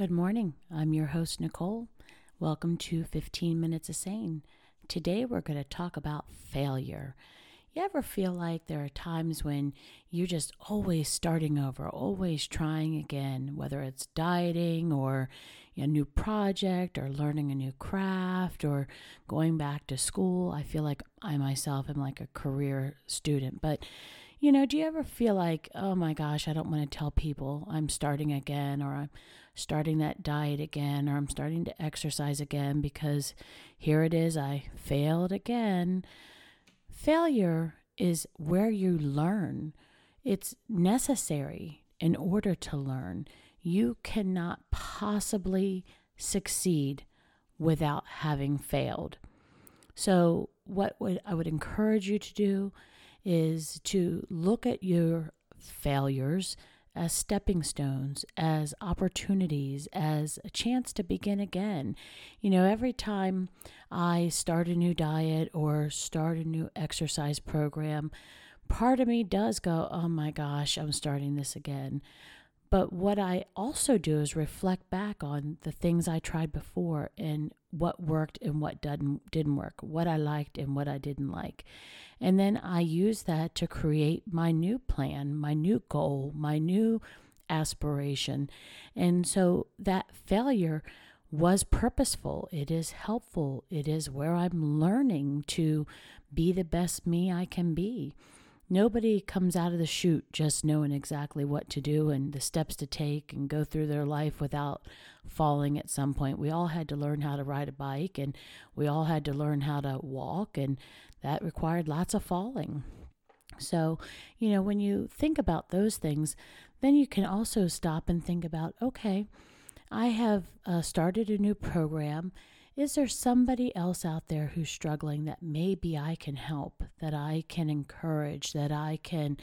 Good morning. I'm your host, Nicole. Welcome to 15 Minutes of Sane. Today we're going to talk about failure. You ever feel like there are times when you're just always starting over, always trying again, whether it's dieting or a new project or learning a new craft or going back to school? I feel like I myself am like a career student, but you know, do you ever feel like, oh my gosh, I don't want to tell people I'm starting again or I'm starting that diet again or I'm starting to exercise again because here it is, I failed again. Failure is where you learn, it's necessary in order to learn. You cannot possibly succeed without having failed. So, what would I would encourage you to do is to look at your failures as stepping stones, as opportunities, as a chance to begin again. You know, every time I start a new diet or start a new exercise program, part of me does go, oh my gosh, I'm starting this again. But what I also do is reflect back on the things I tried before and what worked and what didn't didn't work, what I liked and what I didn't like. And then I use that to create my new plan, my new goal, my new aspiration. And so that failure was purposeful. It is helpful. It is where I'm learning to be the best me I can be. Nobody comes out of the chute just knowing exactly what to do and the steps to take and go through their life without falling at some point. We all had to learn how to ride a bike and we all had to learn how to walk, and that required lots of falling. So, you know, when you think about those things, then you can also stop and think about okay, I have uh, started a new program is there somebody else out there who's struggling that maybe I can help, that I can encourage, that I can,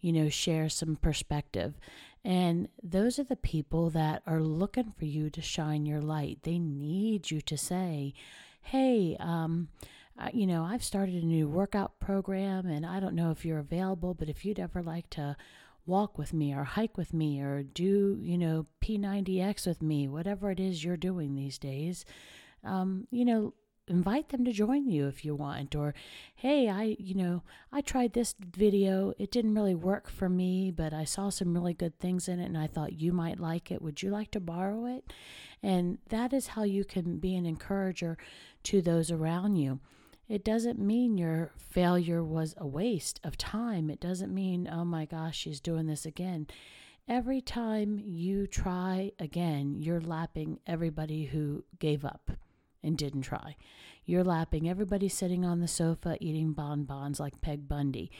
you know, share some perspective? And those are the people that are looking for you to shine your light. They need you to say, hey, um, you know, I've started a new workout program and I don't know if you're available, but if you'd ever like to walk with me or hike with me or do, you know, P90X with me, whatever it is you're doing these days, um, you know, invite them to join you if you want or hey i you know i tried this video it didn't really work for me but i saw some really good things in it and i thought you might like it would you like to borrow it? And that is how you can be an encourager to those around you. It doesn't mean your failure was a waste of time. It doesn't mean oh my gosh she's doing this again. Every time you try again you're lapping everybody who gave up and didn't try. You're lapping everybody sitting on the sofa eating bonbons like Peg Bundy.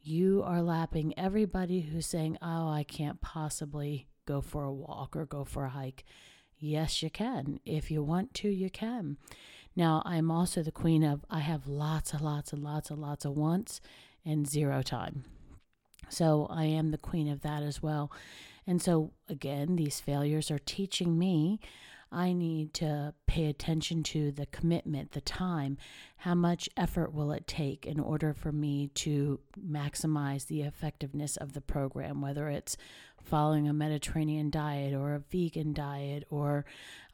You are lapping everybody who's saying, Oh, I can't possibly go for a walk or go for a hike. Yes, you can. If you want to, you can. Now, I'm also the queen of I have lots and lots and lots and lots of wants and zero time. So I am the queen of that as well. And so, again, these failures are teaching me I need to pay attention to the commitment, the time, how much effort will it take in order for me to maximize the effectiveness of the program, whether it's following a Mediterranean diet or a vegan diet, or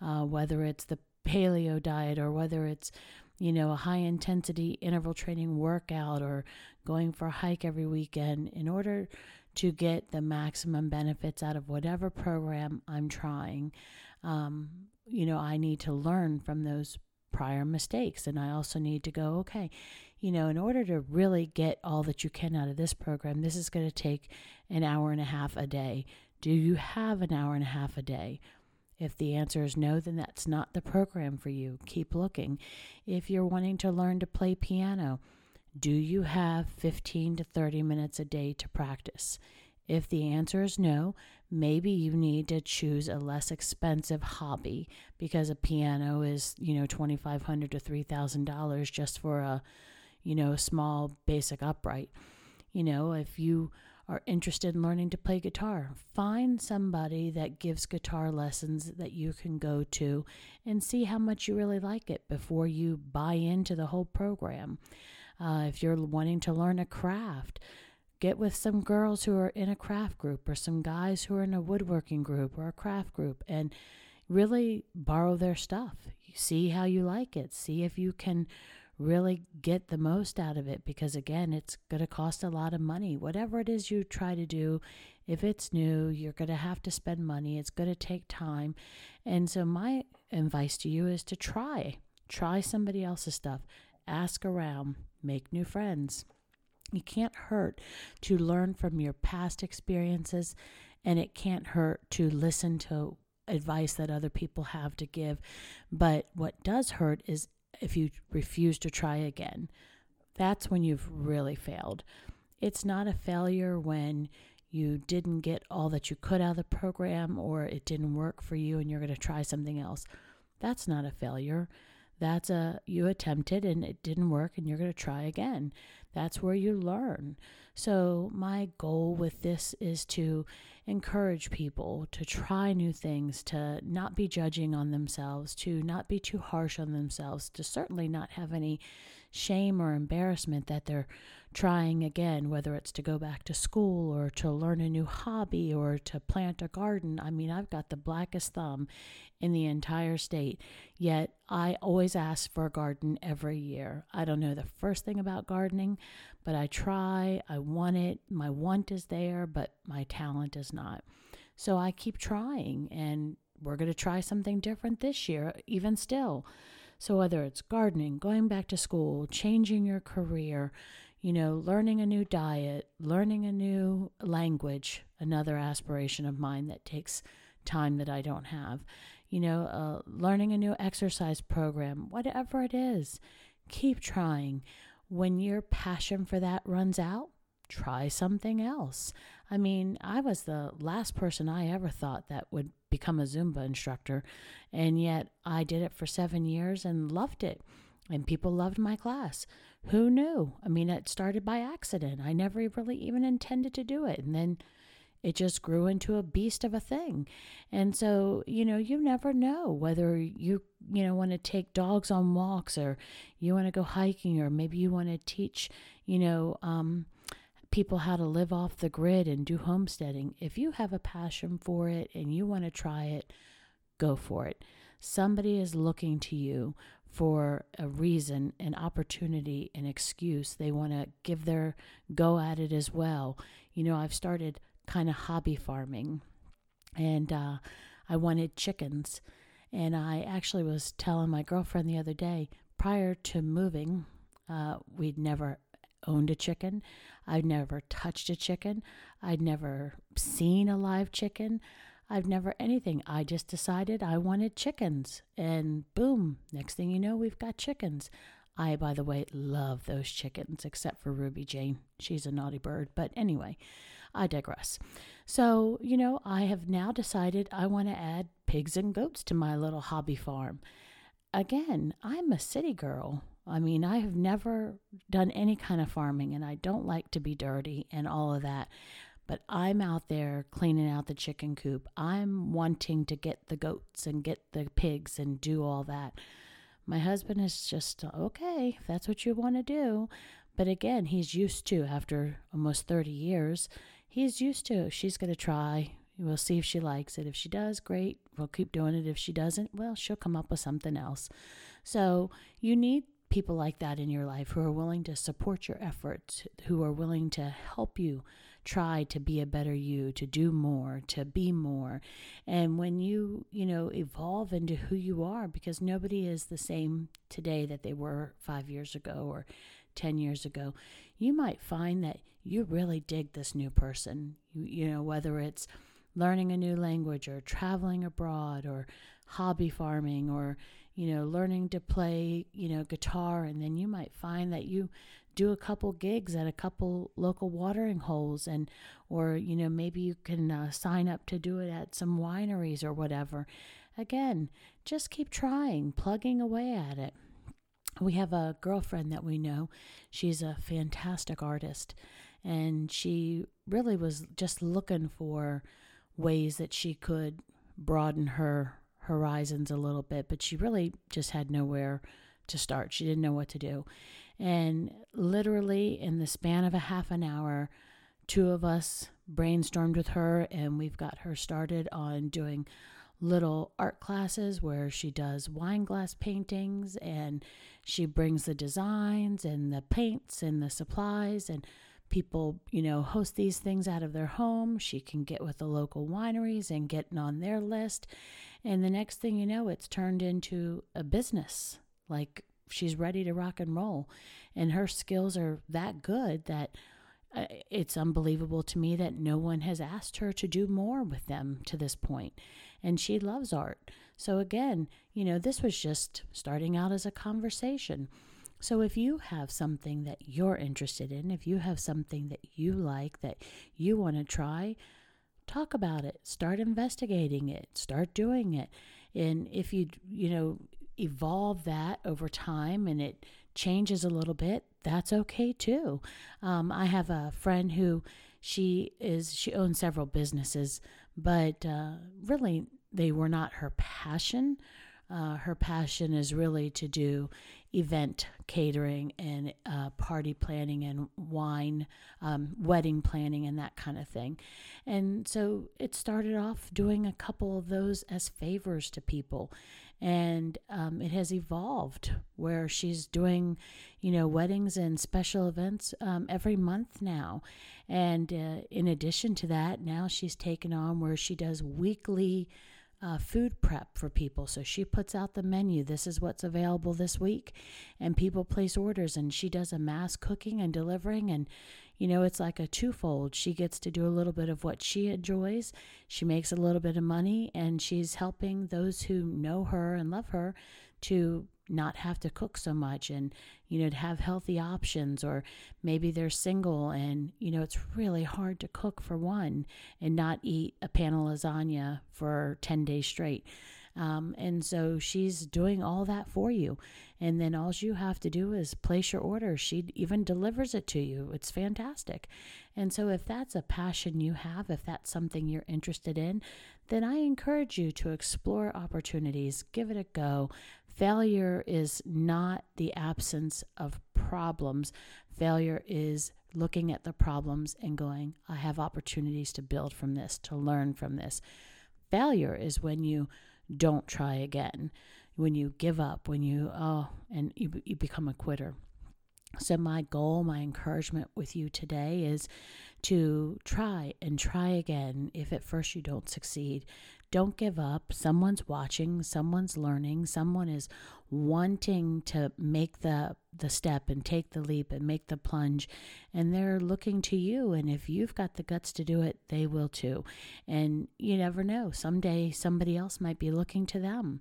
uh, whether it's the paleo diet, or whether it's you know, a high intensity interval training workout or going for a hike every weekend in order to get the maximum benefits out of whatever program I'm trying um, you know, I need to learn from those prior mistakes. And I also need to go, okay, you know, in order to really get all that you can out of this program, this is going to take an hour and a half a day. Do you have an hour and a half a day? If the answer is no, then that's not the program for you. Keep looking. If you're wanting to learn to play piano, do you have 15 to 30 minutes a day to practice? If the answer is no, maybe you need to choose a less expensive hobby because a piano is, you know, 2500 to $3000 just for a, you know, small basic upright. You know, if you are interested in learning to play guitar, find somebody that gives guitar lessons that you can go to and see how much you really like it before you buy into the whole program. Uh, if you're wanting to learn a craft, Get with some girls who are in a craft group or some guys who are in a woodworking group or a craft group and really borrow their stuff. See how you like it. See if you can really get the most out of it because again it's going to cost a lot of money. Whatever it is you try to do if it's new you're going to have to spend money. It's going to take time. And so my advice to you is to try. Try somebody else's stuff. Ask around. Make new friends you can't hurt to learn from your past experiences and it can't hurt to listen to advice that other people have to give but what does hurt is if you refuse to try again. That's when you've really failed. It's not a failure when you didn't get all that you could out of the program or it didn't work for you and you're going to try something else. That's not a failure. That's a you attempted and it didn't work and you're going to try again. That's where you learn. So, my goal with this is to encourage people to try new things, to not be judging on themselves, to not be too harsh on themselves, to certainly not have any shame or embarrassment that they're trying again, whether it's to go back to school or to learn a new hobby or to plant a garden. I mean, I've got the blackest thumb in the entire state, yet I always ask for a garden every year. I don't know the first thing about gardening, but I try, I want it, my want is there, but my talent is not. So I keep trying, and we're going to try something different this year, even still. So, whether it's gardening, going back to school, changing your career, you know, learning a new diet, learning a new language, another aspiration of mine that takes time that I don't have, you know, uh, learning a new exercise program, whatever it is, keep trying. When your passion for that runs out, try something else. I mean, I was the last person I ever thought that would become a Zumba instructor, and yet I did it for seven years and loved it. And people loved my class. Who knew? I mean, it started by accident. I never really even intended to do it. And then it just grew into a beast of a thing. And so, you know, you never know whether you, you know, want to take dogs on walks or you want to go hiking or maybe you want to teach, you know, um, people how to live off the grid and do homesteading. If you have a passion for it and you want to try it, go for it. Somebody is looking to you for a reason, an opportunity, an excuse. They want to give their go at it as well. You know, I've started kind of hobby farming and uh, I wanted chickens. And I actually was telling my girlfriend the other day, prior to moving, uh, we'd never owned a chicken. I'd never touched a chicken. I'd never seen a live chicken. I've never anything. I just decided I wanted chickens. And boom, next thing you know, we've got chickens. I, by the way, love those chickens, except for Ruby Jane. She's a naughty bird. But anyway, I digress. So, you know, I have now decided I want to add pigs and goats to my little hobby farm. Again, I'm a city girl. I mean, I have never done any kind of farming and I don't like to be dirty and all of that. But I'm out there cleaning out the chicken coop. I'm wanting to get the goats and get the pigs and do all that. My husband is just, okay, if that's what you want to do. But again, he's used to, after almost 30 years, he's used to. She's going to try. We'll see if she likes it. If she does, great. We'll keep doing it. If she doesn't, well, she'll come up with something else. So you need people like that in your life who are willing to support your efforts, who are willing to help you try to be a better you, to do more, to be more. And when you, you know, evolve into who you are, because nobody is the same today that they were five years ago or 10 years ago, you might find that you really dig this new person. You, you know, whether it's learning a new language or traveling abroad or hobby farming or you know learning to play you know guitar and then you might find that you do a couple gigs at a couple local watering holes and or you know maybe you can uh, sign up to do it at some wineries or whatever. Again just keep trying plugging away at it. We have a girlfriend that we know. She's a fantastic artist and she really was just looking for ways that she could broaden her horizons a little bit but she really just had nowhere to start. She didn't know what to do and literally, in the span of a half an hour, two of us brainstormed with her, and we've got her started on doing little art classes where she does wine glass paintings and she brings the designs and the paints and the supplies and people, you know, host these things out of their home. She can get with the local wineries and getting on their list. And the next thing you know, it's turned into a business. Like she's ready to rock and roll. And her skills are that good that uh, it's unbelievable to me that no one has asked her to do more with them to this point. And she loves art. So, again, you know, this was just starting out as a conversation. So, if you have something that you're interested in, if you have something that you like, that you want to try, talk about it. Start investigating it. Start doing it. And if you, you know, evolve that over time and it changes a little bit, that's okay too. Um, I have a friend who she is, she owns several businesses, but uh, really they were not her passion. Uh, her passion is really to do event catering and uh, party planning and wine, um, wedding planning, and that kind of thing. And so it started off doing a couple of those as favors to people. And um, it has evolved where she's doing, you know, weddings and special events um, every month now. And uh, in addition to that, now she's taken on where she does weekly uh, food prep for people. So she puts out the menu. This is what's available this week. And people place orders, and she does a mass cooking and delivering. And, you know, it's like a twofold. She gets to do a little bit of what she enjoys, she makes a little bit of money, and she's helping those who know her and love her to not have to cook so much and you know to have healthy options or maybe they're single and you know it's really hard to cook for one and not eat a pan of lasagna for 10 days straight um, and so she's doing all that for you. And then all you have to do is place your order. She even delivers it to you. It's fantastic. And so if that's a passion you have if that's something you're interested in then i encourage you to explore opportunities. Give it a go. Failure is not the absence of problems. Failure is looking at the problems and going, I have opportunities to build from this, to learn from this. Failure is when you don't try again, when you give up, when you, oh, and you, you become a quitter. So, my goal, my encouragement with you today is to try and try again if at first you don't succeed. Don't give up. Someone's watching, someone's learning, someone is wanting to make the the step and take the leap and make the plunge and they're looking to you and if you've got the guts to do it, they will too. And you never know, someday somebody else might be looking to them.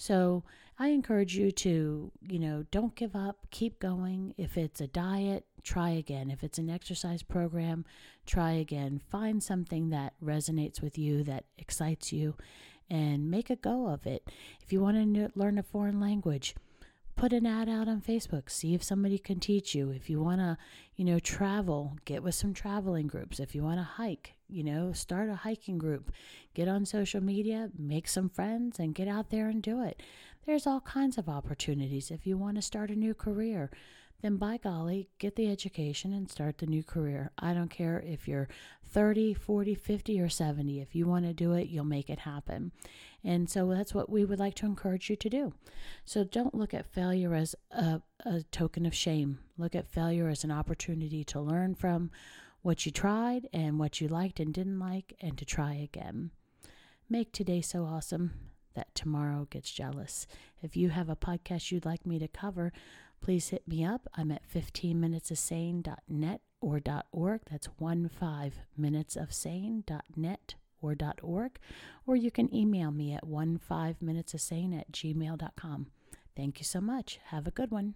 So, I encourage you to, you know, don't give up, keep going. If it's a diet, try again. If it's an exercise program, try again. Find something that resonates with you, that excites you, and make a go of it. If you want to learn a foreign language, put an ad out on Facebook. See if somebody can teach you. If you want to, you know, travel, get with some traveling groups. If you want to hike, you know, start a hiking group. Get on social media, make some friends, and get out there and do it. There's all kinds of opportunities. If you want to start a new career, then by golly, get the education and start the new career. I don't care if you're 30, 40, 50, or 70. If you want to do it, you'll make it happen. And so that's what we would like to encourage you to do. So don't look at failure as a, a token of shame. Look at failure as an opportunity to learn from what you tried and what you liked and didn't like, and to try again. Make today so awesome that tomorrow gets jealous. If you have a podcast you'd like me to cover, please hit me up. I'm at 15minutesofsane.net or .org. That's one five minutes of sane.net or .org. Or you can email me at one five minutes of sane at gmail.com. Thank you so much. Have a good one.